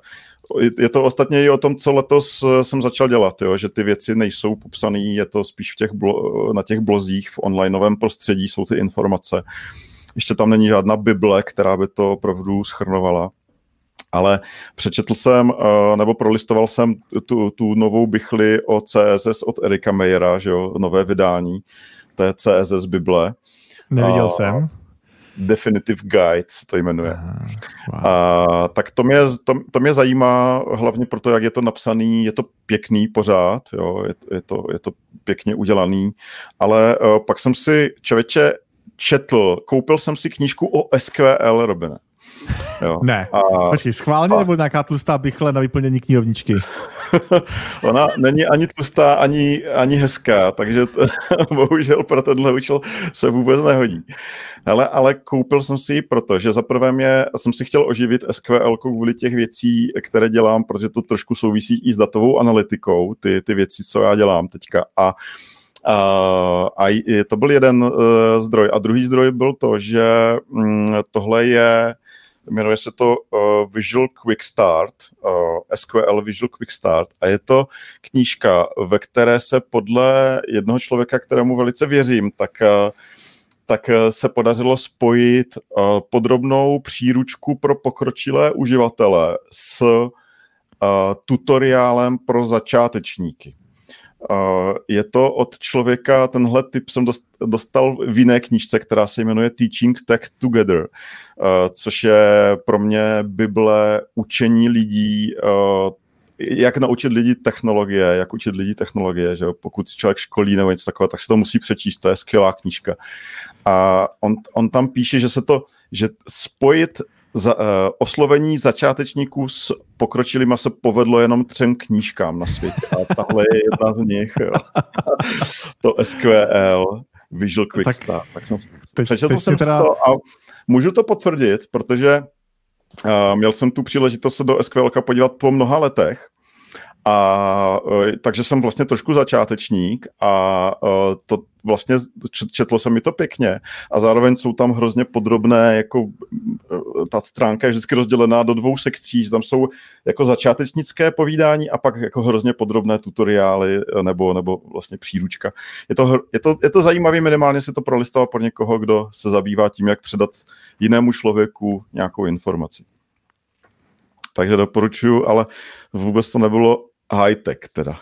je to ostatně i o tom, co letos eh, jsem začal dělat, jo, že ty věci nejsou popsané, je to spíš v těch blo- na těch blozích v onlineovém prostředí jsou ty informace. Ještě tam není žádná bible, která by to opravdu schrnovala ale přečetl jsem, eh, nebo prolistoval jsem tu, tu novou bychli o CSS od Erika Mayera, že jo, nové vydání, to je CSS Bible. Neviděl a, jsem. Definitive Guide se to jmenuje. Aha, wow. a, tak to mě, to, to mě zajímá hlavně proto, jak je to napsaný, je to pěkný pořád, jo, je, je, to, je to pěkně udělaný, ale uh, pak jsem si člověče četl, koupil jsem si knížku o SQL, Robine. Jo. Ne, a, počkej, schválně a, nebo nějaká tlustá bychle na vyplnění knihovničky? Ona není ani tlustá, ani, ani hezká, takže to, bohužel pro tenhle účel se vůbec nehodí. Hele, ale koupil jsem si ji proto, že zaprvé mě, jsem si chtěl oživit SQL kvůli těch věcí, které dělám, protože to trošku souvisí i s datovou analytikou, ty, ty věci, co já dělám teďka. A a to byl jeden uh, zdroj. A druhý zdroj byl to, že um, tohle je, jmenuje se to uh, Visual Quick Start, uh, SQL Visual Quick Start a je to knížka, ve které se podle jednoho člověka, kterému velice věřím, tak tak se podařilo spojit podrobnou příručku pro pokročilé uživatele s tutoriálem pro začátečníky. Je to od člověka, tenhle typ jsem dostal v jiné knížce, která se jmenuje Teaching Tech Together, což je pro mě Bible učení lidí, jak naučit lidi technologie, jak učit lidi technologie, že pokud člověk školí nebo něco takového, tak se to musí přečíst, to je skvělá knížka. A on, on tam píše, že se to, že spojit za, uh, oslovení začátečníků s pokročilýma se povedlo jenom třem knížkám na světě. A tahle je jedna z nich. Jo. to SQL, Visual Quick tak, Start. Tak jsem teď, přečetl teď jsem teda... to a můžu to potvrdit, protože uh, měl jsem tu příležitost se do SQL podívat po mnoha letech a e, takže jsem vlastně trošku začátečník a e, to vlastně četlo se mi to pěkně a zároveň jsou tam hrozně podrobné, jako e, ta stránka je vždycky rozdělená do dvou sekcí, že tam jsou jako začátečnické povídání a pak jako hrozně podrobné tutoriály nebo, nebo vlastně příručka. Je to, je to, je to zajímavé minimálně si to prolistovat pro někoho, kdo se zabývá tím, jak předat jinému člověku nějakou informaci. Takže doporučuji, ale vůbec to nebylo high-tech teda.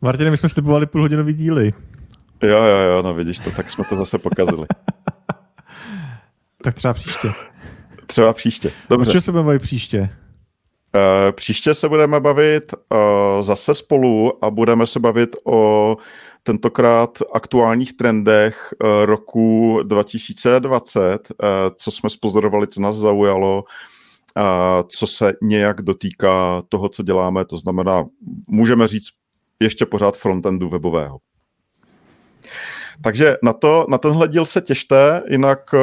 Martine, my jsme slipovali půlhodinový díly. Jo, jo, jo, no vidíš to, tak jsme to zase pokazili. tak třeba příště. Třeba příště. Dobře. O čem se budeme bavit příště? Uh, příště se budeme bavit uh, zase spolu a budeme se bavit o tentokrát aktuálních trendech uh, roku 2020, uh, co jsme spozorovali, co nás zaujalo, co se nějak dotýká toho, co děláme, to znamená, můžeme říct ještě pořád frontendu webového. Takže na, to, na tenhle díl se těšte, jinak uh,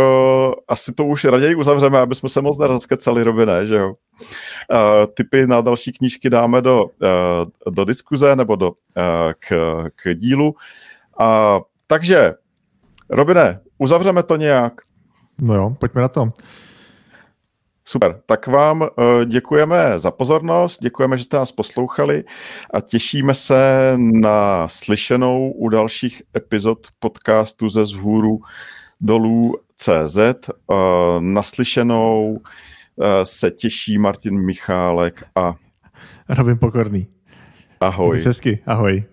asi to už raději uzavřeme, aby jsme se moc nerozkecali, Robine, že jo. Uh, typy na další knížky dáme do, uh, do diskuze nebo do, uh, k, k dílu. Uh, takže, Robine, uzavřeme to nějak. No jo, pojďme na to. Super, tak vám uh, děkujeme za pozornost, děkujeme, že jste nás poslouchali a těšíme se na slyšenou u dalších epizod podcastu ze zhůru dolů CZ. Uh, naslyšenou uh, se těší Martin Michálek a Robin Pokorný. Ahoj. Hezky, ahoj.